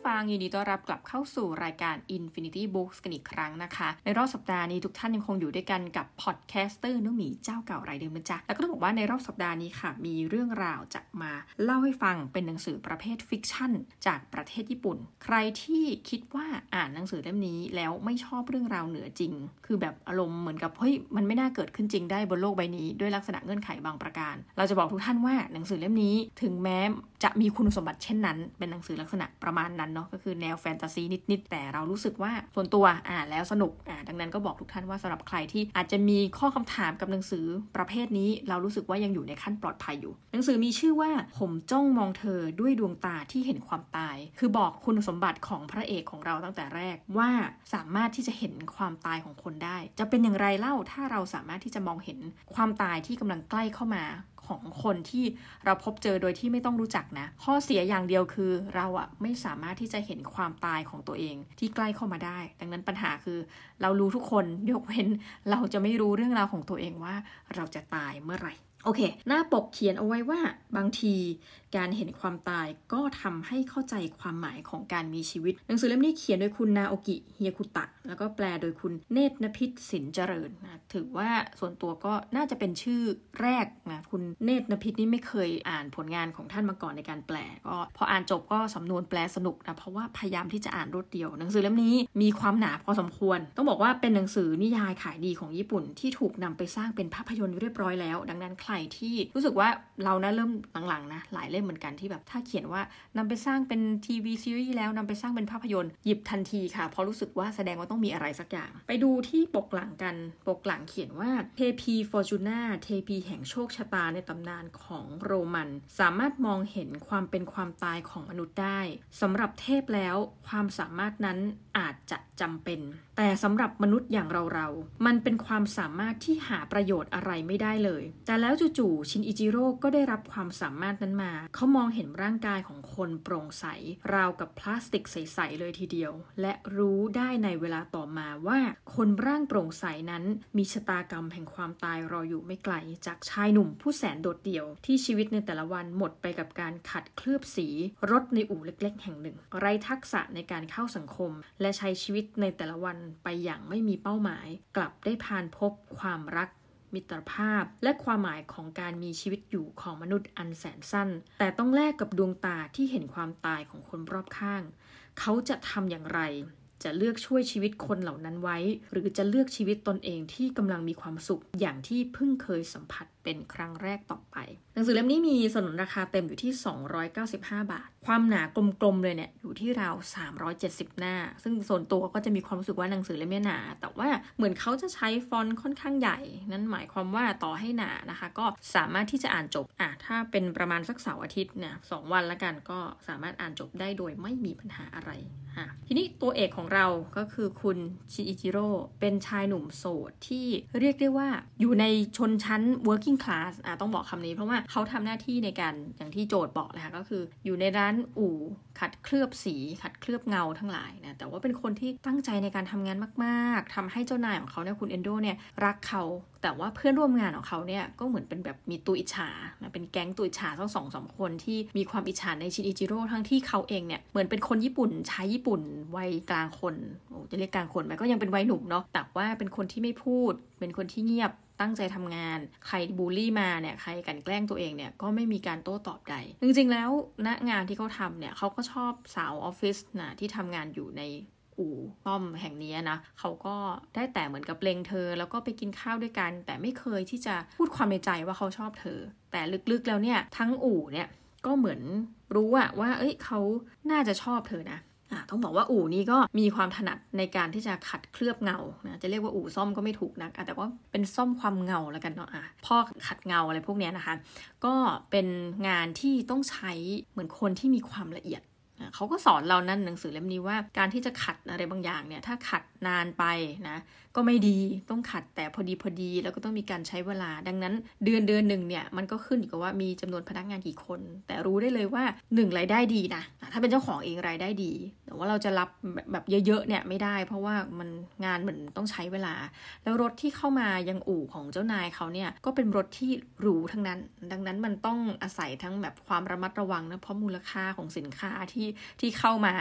ผู้ฟังยินดีต้อนรับกลับเข้าสู่รายการ Infinity Books กันอีกครั้งนะคะ ในรอบสัปดาห์นี้ทุกท่านยังคงอยู่ด้วยกันกับ podcaster นุหมีเจ้าเก่ารายเดิมนะจ๊ะแล้วก็ต้องบอกว่าในรอบสัปดาห์นี้ค่ะ มีเรื่องราวจะมาเล่าให้ฟังเป็นหนังสือประเภท fiction จากประเทศญี่ปุ่น ใครที่คิดว่าอ่านหนังสือเล่มนี้แล้วไม่ชอบเรื่องราวเหนือจริง คือแบบอารมณ์เหมือนกับเฮ้ยมันไม่น่าเกิดขึ้นจริงได้บนโลกใบนี้ด้วยลักษณะเงื่อนไขบางประการ เราจะบอกทุกท่านว่าหนังสือเล่มนี้ถึงแม้จะมีคุณสมบัติเช่นนั้น เป็นหนังสือลักษณะประมาณนั้นเนาะก็คือแนวแฟนตาซีนิดๆ แต่เรารู้สึกว่าส่วนตัวอ่านแล้วสนุกอ่าดังนั้นก็บอกทุกท่านว่าสำหรับใครที่อาจจะมีข้อคำถามกับหนังสือประเภทนี้ เรารู้สึกว่ายังอยู่ในขั้นปลอดภัยอยู่ หนังสือมีชื่อว่าผมจ้องมองเธอด้วยดวงตาที่เห็นความตาย คือบอกคุณสมบัติของพระเอกของเราตั้งแต่แรกว่าสามารถที่จะเห็นความตายของคนได้ จะเป็นอย่างไรเล่าถ้าเราสามารถที่จะมองเห็นความตายที่กำลังใกล้เข้ามา ของคนที่เราพบเจอโดยที่ไม่ต้องรู้จักนะ ข้อเสียอย่างเดียวคือเราอะไม่สามารถที่จะเห็นความตายของตัวเองที่ใกล้เข้ามาได้ ดังนั้นปัญหาคือเรารู้ทุกคนยกเว้นเราจะไม่รู้เรื่องราวของตัวเองว่าเราจะตายเมื่อไหร่ โอเค หน้าปกเขียนเอาไว้ว่าบางทีการเห็นความตายก็ทำให้เข้าใจความหมายของการมีชีวิต หนังสือเล่มนี้เขียนโดยคุณนาโอกิเฮียคุตะ แล้วก็แปลโดยคุณเนตรนพิษสินเจริญนะถือว่าส่วนตัวก็น่าจะเป็นชื่อแรกนะคุณเนตรนพิษนี่ไม่เคยอ่านผลงานของท่านมาก่อนในการแปล ก็พออ่านจบก็สำนวนแปลสนุกนะเพราะว่าพยายามที่จะอ่านรวดเดียว หนังสือเล่มนี้มีความหนาพอสมควร ต้องบอกว่าเป็นหนังสือนิยายขายดีของญี่ปุ่น ที่ถูกนำไปสร้างเป็นภาพยนตร์เรียบร้อยแล้ว ดังนั้นใครที่รู้สึกว่าเรานะเริ่มหลังๆนะหลายเล่มเหมือนกันที่แบบถ้าเขียนว่านำไปสร้างเป็นทีวีซีรีส์แล้วนำไปสร้างเป็นภาพยนตร์หยิบทันทีค่ะเพราะรู้สึกว่าแสดงว่าต้องมีอะไรสักอย่าง ไปดูที่ปกหลังกันปกหลังเขียนว่าเทพีฟอร์จูน่าเทพีแห่งโชคชะตาในตำนานของโรมัน สามารถมองเห็นความเป็นความตายของมนุษย์ได้สำหรับเทพแล้วความสามารถนั้นอาจจะจำเป็น แต่สำหรับมนุษย์อย่างเราๆมันเป็นความสามารถที่หาประโยชน์อะไรไม่ได้เลย แต่แล้วจู่ๆ ชินอิจิโร่ก็ได้รับความสามารถนั้นมา เขามองเห็นร่างกายของคนโปร่งใส ราวกับพลาสติกใส ๆ เลยทีเดียว และรู้ได้ในเวลาต่อมาว่า คนร่างโปร่งใสนั้น มีชะตากรรมแห่งความตายรออยู่ไม่ไกล จากชายหนุ่มผู้แสนโดดเดี่ยว ที่ชีวิตในแต่ละวันหมดไปกับการขัดเคลือบสี รถในอู่เล็ก ๆ แห่งหนึ่ง ไร้ทักษะในการเข้าสังคมและใช้ชีวิตในแต่ละวันไปอย่างไม่มีเป้าหมาย กลับได้ผ่านพบความรัก มิตรภาพ และความหมายของการมีชีวิตอยู่ของมนุษย์อันแสนสั้น แต่ต้องแลกกับดวงตาที่เห็นความตายของคนรอบข้าง เขาจะทำอย่างไร จะเลือกช่วยชีวิตคนเหล่านั้นไว้ หรือจะเลือกชีวิตตนเองที่กำลังมีความสุขอย่างที่เพิ่งเคยสัมผัสเป็นครั้งแรกต่อไป หนังสือเล่มนี้มีสนนราคาเต็มอยู่ที่ 295 บาท ความหนากลมๆเลยเนี่ยอยู่ที่ราว 370 หน้า ซึ่งส่วนตัวก็จะมีความรู้สึกว่าหนังสือเล่มนี้หนา แต่ว่าเหมือนเขาจะใช้ฟอนต์ค่อนข้างใหญ่ นั่นหมายความว่าต่อให้หนานะคะ ก็สามารถที่จะอ่านจบอะถ้าเป็นประมาณสักเสาร์อาทิตย์เนี่ยสวันละกันก็สามารถอ่านจบได้โดยไม่มีปัญหาอะไระทีนี้ตัวเอกของเราก็คือคุณชิอิจิโร่เป็นชายหนุ่มโสดที่เรียกได้ว่าอยู่ในชนชั้น working class อะต้องบอกคำนี้เพราะว่าเขาทำหน้าที่ในการอย่างที่โจทย์บอกเลยค่ะก็คืออยู่ในร้านอู่ขัดเคลือบสีขัดเคลือบเงาทั้งหลายนะแต่ว่าเป็นคนที่ตั้งใจในการทำงานมากๆทำให้เจ้านายของเขาเนี่ยคุณเอนโดเนี่ยรักเขาแต่ว่าเพื่อนร่วมงานของเขาเนี่ยก็เหมือนเป็นแบบมีตัวอิจฉานะเป็นแก๊งตัวอิจฉาทั้งสองสามคนที่มีความอิจฉาในชินอิจิโร่ทั้งที่เขาเองเนี่ยเหมือนเป็นคนญี่ปุ่นชายญี่ปุ่นวัยกลางคนโอ้จะเรียกกลางคนไหมก็ยังเป็นวัยหนุ่มเนาะแต่ว่าเป็นคนที่ไม่พูด เป็นคนที่เงียบตั้งใจทำงาน ใครบูลลี่มาเนี่ยใครกันแกล้งตัวเองเนี่ยก็ไม่มีการโต้ตอบใด จริงๆแล้วณงานที่เขาทำเนี่ยเขาก็ชอบสาวออฟฟิศนะที่ทำงานอยู่ในอู่ป้อมแห่งนี้นะเขาก็ได้แต่เหมือนกับเลงเธอ แล้วก็ไปกินข้าวด้วยกัน แต่ไม่เคยที่จะพูดความในใจว่าเขาชอบเธอ แต่ลึกๆแล้วเนี่ยทั้งอู่เนี่ยก็เหมือนรู้อะว่า เอ้ยเขาน่าจะชอบเธอนะ ต้องบอกว่าอู่นี้ก็มีความถนัดในการที่จะขัดเคลือบเงานะจะเรียกว่าอู่ซ่อมก็ไม่ถูกนะแต่ว่าเป็นซ่อมความเงาแล้วกันเนาะอะพ่อขัดเงาอะไรพวกนี้นะคะ ก็เป็นงานที่ต้องใช้เหมือนคนที่มีความละเอียดเขาก็สอนเรานั่นหนังสือเล่มนี้ว่าการที่จะขัดอะไรบางอย่างเนี่ยถ้าขัดนานไปนะก็ไม่ดีต้องขัดแต่พอดีพอดีแล้วก็ต้องมีการใช้เวลา ดังนั้นเดือนเดือนหนึ่งเนี่ยมันก็ขึ้นอยู่กับว่ามีจำนวนพนักงานกี่คน แต่รู้ได้เลยว่า 1 รายได้ดีนะ ถ้าเป็นเจ้าของเองรายได้ดี แต่ว่าเราจะรับแบบเยอะๆเนี่ยไม่ได้ เพราะว่ามันงานเหมือนต้องใช้เวลา แล้วรถที่เข้ามายังอู่ของเจ้านายเขาเนี่ยก็เป็นรถที่หรูทั้งนั้น ดังนั้นมันต้องอาศัยทั้งแบบความระมัดระวังนะเพราะมูลค่าของสินค้าที่ที่เข้ามา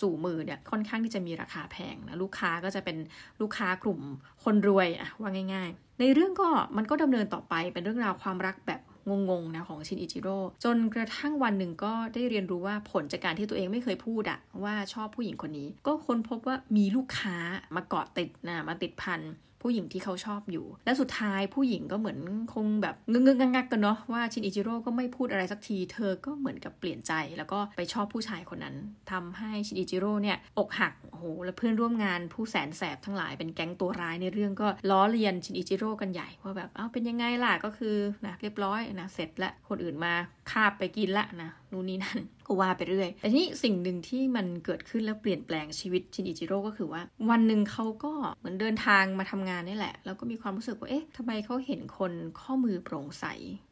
สู่มือเนี่ยค่อนข้างที่จะมีราคาแพงนะลูกค้าก็จะเป็นลูกค้ากลุ่มคนรวยอะว่าง่าย ๆ ในเรื่องก็มันก็ดำเนินต่อไปเป็นเรื่องราวความรักแบบ งงๆนะของชินอิจิโร่จนกระทั่งวันหนึ่งก็ได้เรียนรู้ว่าผลจากการที่ตัวเองไม่เคยพูดอะว่าชอบผู้หญิงคนนี้ ก็ค้นพบว่ามีลูกค้ามาเกาะติดนะมาติดพัน ผู้หญิงที่เขาชอบอยู่ และสุดท้ายผู้หญิงก็เหมือนคงแบบงึงงงักกันเนาะว่าชินอิจิโร่ก็ไม่พูดอะไรสักที เธอก็เหมือนกับเปลี่ยนใจ แล้วก็ไปชอบผู้ชายคนนั้นทำให้ชินอิจิโร่เนี่ยอกหักโอ้โหแล้วเพื่อนร่วมงานผู้แสนแสบทั้งหลายเป็นแก๊งตัวร้ายในเรื่องก็ล้อเลียนชินอิจิโร่กันใหญ่ว่าแบบเอ้าเป็นยังไงล่ะก็คือนะเรียบร้อยนะเสร็จละคนอื่นมาคาบไปกินละนะนู่นนี่นั่นก็ว่าไปเรื่อย แต่ที่สิ่งหนึ่งที่มันเกิดขึ้นแล้วเปลี่ยนแปลงชีวิตชินอิจิโร่ก็คือว่า วันหนึ่งเขาก็เหมือนเดินทางมาทำงานนี่แหละ แล้วก็มีความรู้สึกว่าเอ๊ะทำไมเขาเห็นคนข้อมือโปร่งใส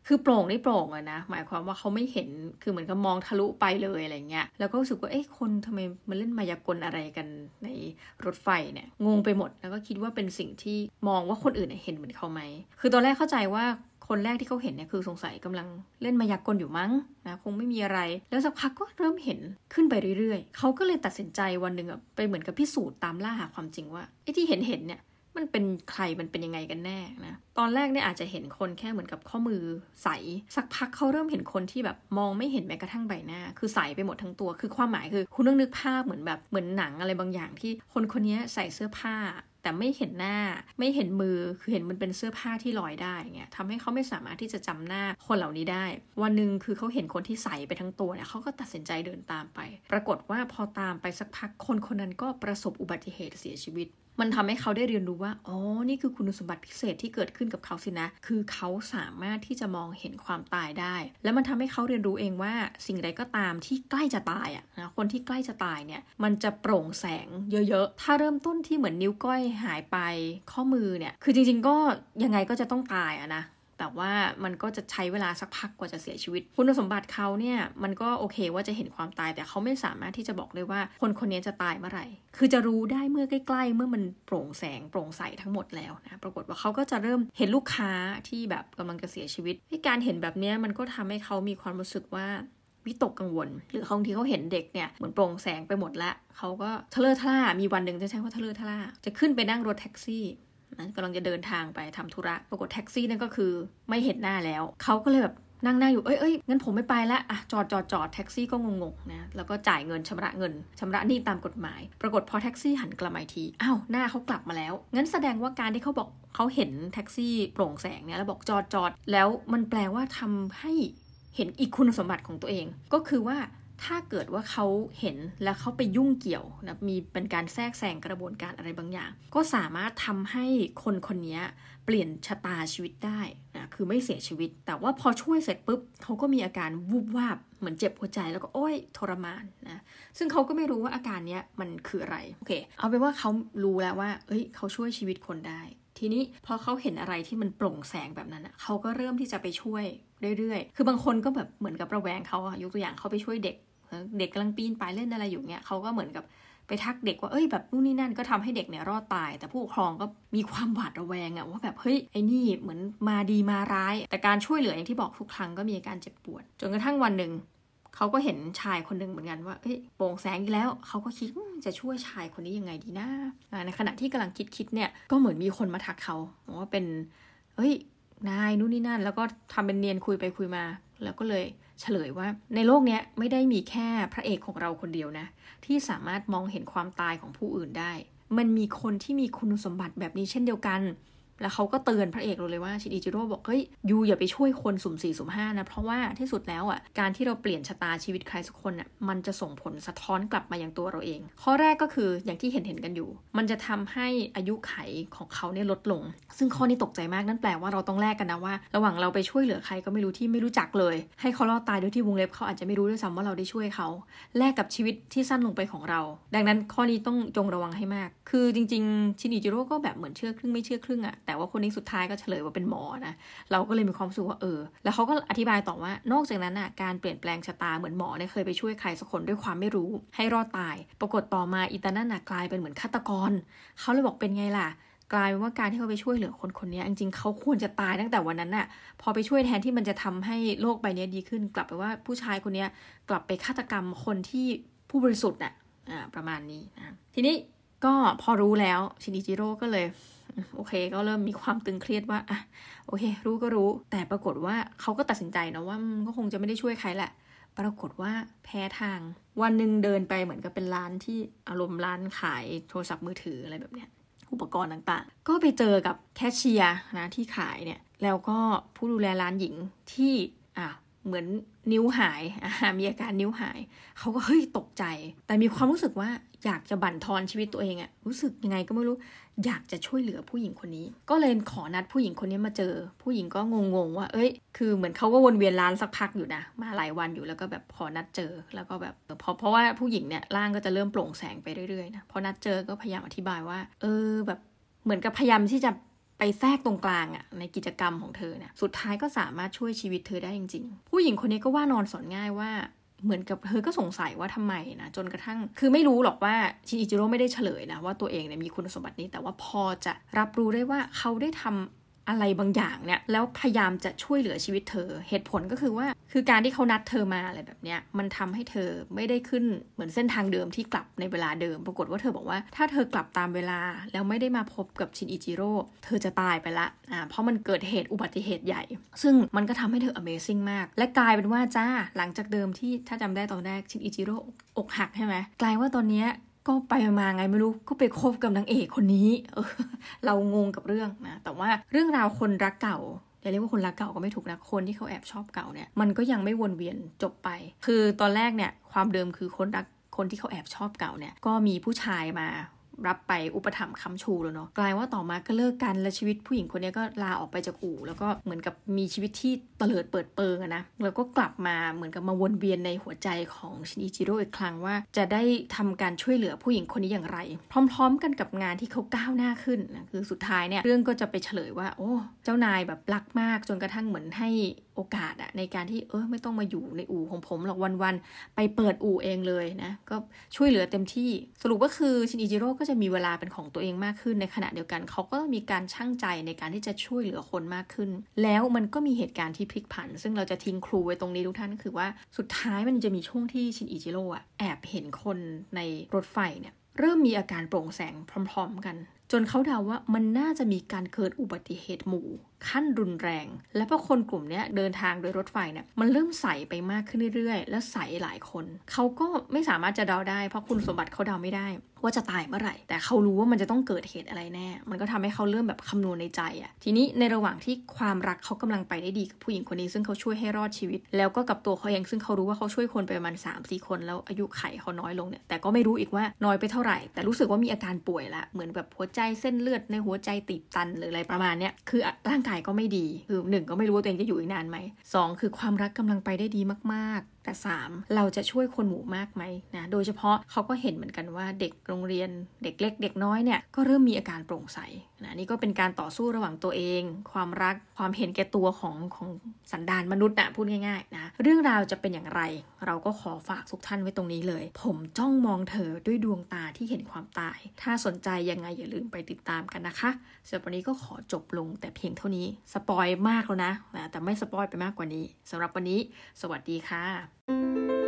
คือโปร่งได้โปร่งอะนะ หมายความว่าเขาไม่เห็นคือเหมือนกับมองทะลุไปเลยอะไรเงี้ยแล้วก็รู้สึกว่าเอ๊ะคนทำไมมาเล่นมายากลอะไรกันในรถไฟเนี่ยงงไปหมดแล้วก็คิดว่าเป็นสิ่งที่มองว่าคนอื่นเห็นเหมือนเขาไหมคือตอนแรกเข้าใจว่า คนแรกที่เขาเห็นเนี่ยคือสงสัยกำลังเล่นมายากลอยู่มั้งนะคงไม่มีอะไร แล้วสักพักก็เริ่มเห็นขึ้นไปเรื่อยๆ เขาก็เลยตัดสินใจวันหนึ่งอะไปเหมือนกับพิสูจน์ตามล่าหาความจริงว่าไอ้ที่เห็นเห็นเนี่ยมันเป็นใครมันเป็นยังไงกันแน่นะ ตอนแรกเนี่ยอาจจะเห็นคนแค่เหมือนกับข้อมือใส สักพักเขาเริ่มเห็นคนที่แบบมองไม่เห็นแม้กระทั่งใบหน้า คือใสไปหมดทั้งตัว คือความหมายคือ คุณต้องนึกภาพเหมือนแบบเหมือนหนังอะไรบางอย่างที่คนคนนี้ใส่เสื้อผ้า แต่ไม่เห็นหน้าไม่เห็นมือคือเห็นมันเป็นเสื้อผ้าที่ลอยได้เงี้ยทำให้เขาไม่สามารถที่จะจำหน้าคนเหล่านี้ได้ วันหนึ่งคือเขาเห็นคนที่ใส่ไปทั้งตัวเนี่ยเขาก็ตัดสินใจเดินตามไป ปรากฏว่าพอตามไปสักพักคนคนนั้นก็ประสบอุบัติเหตุเสียชีวิต มันทำให้เขาได้เรียนรู้ว่า อ๋อ นี่คือคุณสมบัติพิเศษที่เกิดขึ้นกับเขาสินะ คือเขาสามารถที่จะมองเห็นความตายได้ แล้วมันทำให้เขาเรียนรู้เองว่าสิ่งใดก็ตามที่ใกล้จะตายอะนะคนที่ใกล้จะตายเนี่ย มันจะโปร่งแสงเยอะๆ ถ้าเริ่มต้นที่เหมือนนิ้วก้อยหายไปข้อมือเนี่ย คือจริงๆก็ยังไงก็จะต้องตายอะนะ แต่ว่ามันก็จะใช้เวลาสักพักกว่าจะเสียชีวิต คุณสมบัติเขาเนี่ยมันก็โอเคว่าจะเห็นความตาย แต่เขาไม่สามารถที่จะบอกได้ว่าคนคนนี้จะตายเมื่อไหร่ คือจะรู้ได้เมื่อใกล้ ๆ เมื่อมันโปร่งแสงโปร่งใสทั้งหมดแล้วนะปรากฏว่าเขาก็จะเริ่มเห็นลูกค้าที่แบบกำลังจะเสียชีวิตการเห็นแบบนี้มันก็ทำให้เขามีความรู้สึกว่าวิตกกังวล หรือบางทีเขาเห็นเด็กเนี่ยเหมือนโปร่งแสงไปหมดละเขาก็ทะเลาะทะล่ามีวันหนึ่งจะใช้ว่าทะเลาะทะล่าจะขึ้นไปนั่งรถแท็กซี่ นะกำลังจะเดินทางไปทำธุระ ปรากฏแท็กซี่นั่นก็คือไม่เห็นหน้าแล้ว เขาก็เลยแบบนั่งนั่งอยู่เอ้ยเอ้ยงั้นผมไม่ไปละอะจอดจอดจอดแท็กซี่ก็งงๆนะแล้วก็จ่ายเงินชำระเงินชำระหนี้ตามกฎหมาย ปรากฏพอแท็กซี่หันกลับมาทีอ้าวหน้าเขากลับมาแล้ว งั้นแสดงว่าการที่เขาบอกเขาเห็นแท็กซี่โปร่งแสงเนี่ยแล้วบอกจอดจอดแล้วมันแปลว่าทำให้เห็นอีกคุณสมบัติของตัวเอง ก็คือว่า ถ้าเกิดว่าเขาเห็นแล้วเขาไปยุ่งเกี่ยวนะมีเป็นการแทรกแซงกระบวนการอะไรบางอย่าง ก็สามารถทำให้คนคนนี้เปลี่ยนชะตาชีวิตได้นะคือไม่เสียชีวิต แต่ว่าพอช่วยเสร็จปุ๊บเขาก็มีอาการวูบวาบเหมือนเจ็บหัวใจแล้วก็โอ้ยทรมานนะซึ่งเขาก็ไม่รู้ว่าอาการนี้มันคืออะไรโอเค เอาเป็นว่าเขารู้แล้วว่า เอ้ยเขาช่วยชีวิตคนได้ ทีนี้พอเขาเห็นอะไรที่มันโปร่งแสงแบบนั้นเขาก็เริ่มที่จะไปช่วยเรื่อยๆ คือบางคนก็แบบเหมือนกับระแวงเขาอะยกตัวอย่างเขาไปช่วยเด็ก เด็กกำลังปีนป่ายเล่นอะไรอยู่เนี้ยเขาก็เหมือนกับไปทักเด็กว่าเอ้ยแบบนู่นนี่นั่นก็ทำให้เด็กเนี่ยรอดตาย แต่ผู้ปกครองก็มีความหวาดระแวงอะว่าแบบเฮ้ยไอ้นี่เหมือนมาดีมาร้าย แต่การช่วยเหลืออย่างที่บอกทุกครั้งก็มีอาการเจ็บปวด จนกระทั่งวันหนึ่ง เขาก็เห็นชายคนหนึ่งเหมือนกันว่าเอ้ยโป่งแสงอีกแล้ว เขาก็คิดจะช่วยชายคนนี้ยังไงดีนะในขณะที่กำลังคิดคิดเนี่ยก็เหมือนมีคนมาทักเขาว่าเป็นเฮ้ยนายนู่นนี่นั่น แล้วก็ทำเป็นเนียนคุยไปคุยมา แล้วก็เลยเฉลยว่า ในโลกนี้ไม่ได้มีแค่พระเอกของเราคนเดียวนะ ที่สามารถมองเห็นความตายของผู้อื่นได้ มันมีคนที่มีคุณสมบัติแบบนี้เช่นเดียวกัน แล้วเขาก็เตือนพระเอกเราเลยว่าชินอิจิโร่บอกเฮ้ยยูอย่าไปช่วยคนสุ่มสี่สุ่มห้านะเพราะว่าที่สุดแล้วอะการที่เราเปลี่ยนชะตาชีวิตใครสักคนอะมันจะส่งผลสะท้อนกลับมาย่างตัวเราเอง ข้อแรกก็คืออย่างที่เห็นเห็นกันอยู่ มันจะทำให้อายุไขของเขาเนี่ยลดลง ซึ่งข้อนี้ตกใจมากนั่นแปลว่าเราต้องแลกกันนะว่า ระหว่างเราไปช่วยเหลือใครก็ไม่รู้ที่ไม่รู้จักเลย ให้เขารอดตายโดยที่วงเล็บเขาอาจจะไม่รู้ด้วยซ้ำว่าเราได้ช่วยเขาแลกกับชีวิตที่สั้นลงไปของเรา ดังนั้นข้อนี้ต้องจงระวังให้มาก คือจริง ๆ ชินิจิโร่ก็แบบเหมือนเชื่อครึ่งไม่เชื่อครึ่งอะแต่ว่าคนนี้สุดท้ายก็เฉลยว่าเป็นหมอนะเราก็เลยมีความสึกว่าเออ แล้วเขาก็อธิบายต่อว่านอกจากนั้นอะการเปลี่ยนแปลงชะตาเหมือนหมอเนี่ยเคยไปช่วยใครสักคนด้วยความไม่รู้ ให้รอดตาย ปรากฏต่อมาอีตานั่นน่ะกลายเป็นเหมือนฆาตกรเขาเลยบอกเป็นไงล่ะกลายเป็นว่าการที่เขาไปช่วยเหลือคนคนนี้จริงๆเขาควรจะตายตั้งแต่วันนั้นน่ะ พอไปช่วยแทนที่มันจะทำให้โลกใบนี้ดีขึ้น กลับไปว่าผู้ชายคนนี้กลับไปฆาตกรรมคนที่ผู้บริสุทธิ์น่ะอ่าประมาณนี้นะทีนี้ก็พอรู้แล้วชินิจิโร่ก็เลย โอเค ก็เริ่มมีความตึงเครียดว่าอะโอเค รู้ก็รู้ แต่ปรากฏว่าเขาก็ตัดสินใจนะว่าก็คงจะไม่ได้ช่วยใครแหละ ปรากฏว่าแพ้ทาง วันหนึ่งเดินไปเหมือนกับเป็นร้านที่อารมณ์ร้านขายโทรศัพท์มือถืออะไรแบบเนี้ยอุปกรณ์ต่างๆ ก็ไปเจอกับแคชเชียร์นะที่ขายเนี่ย แล้วก็ผู้ดูแลร้านหญิงที่อะ เหมือนนิ้วหายมีอาการนิ้วหาย เขาก็เฮ้ยตกใจ แต่มีความรู้สึกว่าอยากจะบั่นทอนชีวิตตัวเองอะรู้สึกยังไงก็ไม่รู้ อยากจะช่วยเหลือผู้หญิงคนนี้ ก็เลยขอนัดผู้หญิงคนนี้มาเจอ ผู้หญิงก็งงๆว่า เอ้ย คือเหมือนเขาก็วนเวียนร้านสักพักอยู่นะ มาหลายวันอยู่แล้วก็แบบพอนัดเจอ แล้วก็แบบเพราะเพราะว่าผู้หญิงเนี่ยร่างก็จะเริ่มโปร่งแสงไปเรื่อยๆนะ พอนัดเจอก็พยายามอธิบายว่า เออแบบเหมือนกับพยายามที่จะ ไปแทรกตรงกลางอะในกิจกรรมของเธอเนี่ยสุดท้ายก็สามารถช่วยชีวิตเธอได้จริง ๆ ผู้หญิงคนนี้ก็ว่านอนสอนง่ายว่าเหมือนกับเธอก็สงสัยว่าทำไมนะจนกระทั่ง คือไม่รู้หรอกว่าชินอิจิโร่ไม่ได้เฉลยนะว่าตัวเองเนี่ยมีคุณสมบัตินี้ แต่ว่าพอจะรับรู้ได้ว่าเขาได้ทำ อะไรบางอย่างเนี่ยแล้วพยายามจะช่วยเหลือชีวิตเธอ เหตุผลก็คือว่า คือการที่เขานัดเธอมาอะไรแบบเนี้ยมันทำให้เธอไม่ได้ขึ้นเหมือนเส้นทางเดิมที่กลับในเวลาเดิม ปรากฏว่าเธอบอกว่า ถ้าเธอกลับตามเวลาแล้วไม่ได้มาพบกับชินอิจิโร่เธอจะตายไปละอ่าเพราะมันเกิดเหตุอุบัติเหตุใหญ่ ซึ่งมันก็ทำให้เธอ Amazing มาก และกลายเป็นว่าจ้าหลังจากเดิมที่ถ้าจำได้ตอนแรกชินอิจิโร่อกหักใช่ไหมกลายว่าตอนเนี้ย ก็ไปมาไงไม่รู้ก็ไปคบกับนางเอกคนนี้ เออ เรางงกับเรื่องนะแต่ว่าเรื่องราวคนรักเก่าอย่าเรียกว่าคนรักเก่าก็ไม่ถูกนะคนที่เขาแอบชอบเก่าเนี่ยมันก็ยังไม่วนเวียนจบไป คือตอนแรกเนี่ยความเดิมคือคนรักคนที่เขาแอบชอบเก่าเนี่ยก็มีผู้ชายมา รับไปอุปถัมภ์คำชูแล้วเนาะกลายว่าต่อมาก็เลิกกันและชีวิตผู้หญิงคนนี้ก็ลาออกไปจากอู่ แล้วก็เหมือนกับมีชีวิตที่เตลิดเปิดเปิงอะนะแล้วก็กลับมาเหมือนกับมาวนเวียนในหัวใจของชินอิจิโร่อีกครั้งว่า จะได้ทำการช่วยเหลือผู้หญิงคนนี้อย่างไร พร้อม ๆ กันกับงานที่เขาก้าวหน้าขึ้นนะคือสุดท้ายเนี่ยเรื่องก็จะไปเฉลยว่า โอ้ เจ้านายแบบรักมากจนกระทั่งเหมือนให้โอกาสอะในการที่เออไม่ต้องมาอยู่ในอู่ของผมหรอกวันๆไปเปิดอู่เองเลยนะ ก็ช่วยเหลือเต็มที่สรุปก็คือชินอิจิโร่ก็จะมีเวลาเป็นของตัวเองมากขึ้นในขณะเดียวกัน เขาก็มีการช่างใจในการที่จะช่วยเหลือคนมากขึ้น แล้วมันก็มีเหตุการณ์ที่พลิกผัน ซึ่งเราจะทิ้งครูไว้ตรงนี้ทุกท่านคือว่าสุดท้ายมันจะมีช่วงที่ชินอิจิโร่อะแอบเห็นคนในรถไฟเนี่ยเริ่มมีอาการโปร่งแสงพร้อม ๆ กัน จนเขาเดาว่ามันน่าจะมีการเกิดอุบัติเหตุหมู่ ขั้นรุนแรง และพอคนกลุ่มนี้เดินทางโดยรถไฟเนี่ยมันเริ่มใสไปมากขึ้นเรื่อยๆ และใสหลายคน เขาก็ไม่สามารถจะเดาได้เพราะคุณสมบัติเขาเดาไม่ได้ ว่าจะตายเมื่อไหร่ แต่เขารู้ว่ามันจะต้องเกิดเหตุอะไรแน่ มันก็ทำให้เขาเริ่มแบบคำนวณในใจอะทีนี้ในระหว่างที่ความรักเขากำลังไปได้ดีกับผู้หญิงคนนี้ซึ่งเขาช่วยให้รอดชีวิต แล้วก็กับตัวเขาเองซึ่งเขารู้ว่าเขาช่วยคนไปประมาณ3 4คนแล้วอายุไขเขาน้อยลงเนี่ยแต่ก็ไม่รู้อีกว่าน้อยไปเท่าไหร่ แต่รู้สึกว่ามีอาการป่วยละเหมือนแบบหัวใจเส้นเลือดในหัวใจตีบตันหรืออะไรประมาณเนี้ยคือร่างกายก็ไม่ดี คือหนึ่งก็ไม่รู้ว่าตัวเองจะอยู่อีกนานไหมสองคือความรักกำลังไปได้ดีมากๆ แต่ 3 เราจะช่วยคนหมู่มากไหมนะโดยเฉพาะเขาก็เห็นเหมือนกันว่าเด็กโรงเรียนเด็กเล็ก เด็กน้อยเนี่ยก็เริ่มมีอาการโปร่งใสนะนี่ก็เป็นการต่อสู้ระหว่างตัวเอง ความรักความเห็นแก่ตัวของของสันดานมนุษย์นะพูดง่ายๆนะเรื่องราวจะเป็นอย่างไร เราก็ขอฝากทุกท่านไว้ตรงนี้เลย ผมจ้องมองเธอด้วยดวงตาที่เห็นความตาย ถ้าสนใจยังไงอย่าลืมไปติดตามกันนะคะสำหรับวันนี้ก็ขอจบลงแต่เพียงเท่านี้สปอยมากแล้วนะ แต่ไม่สปอยไปมากกว่านี้สำหรับวันนี้ สวัสดีค่ะ Bye.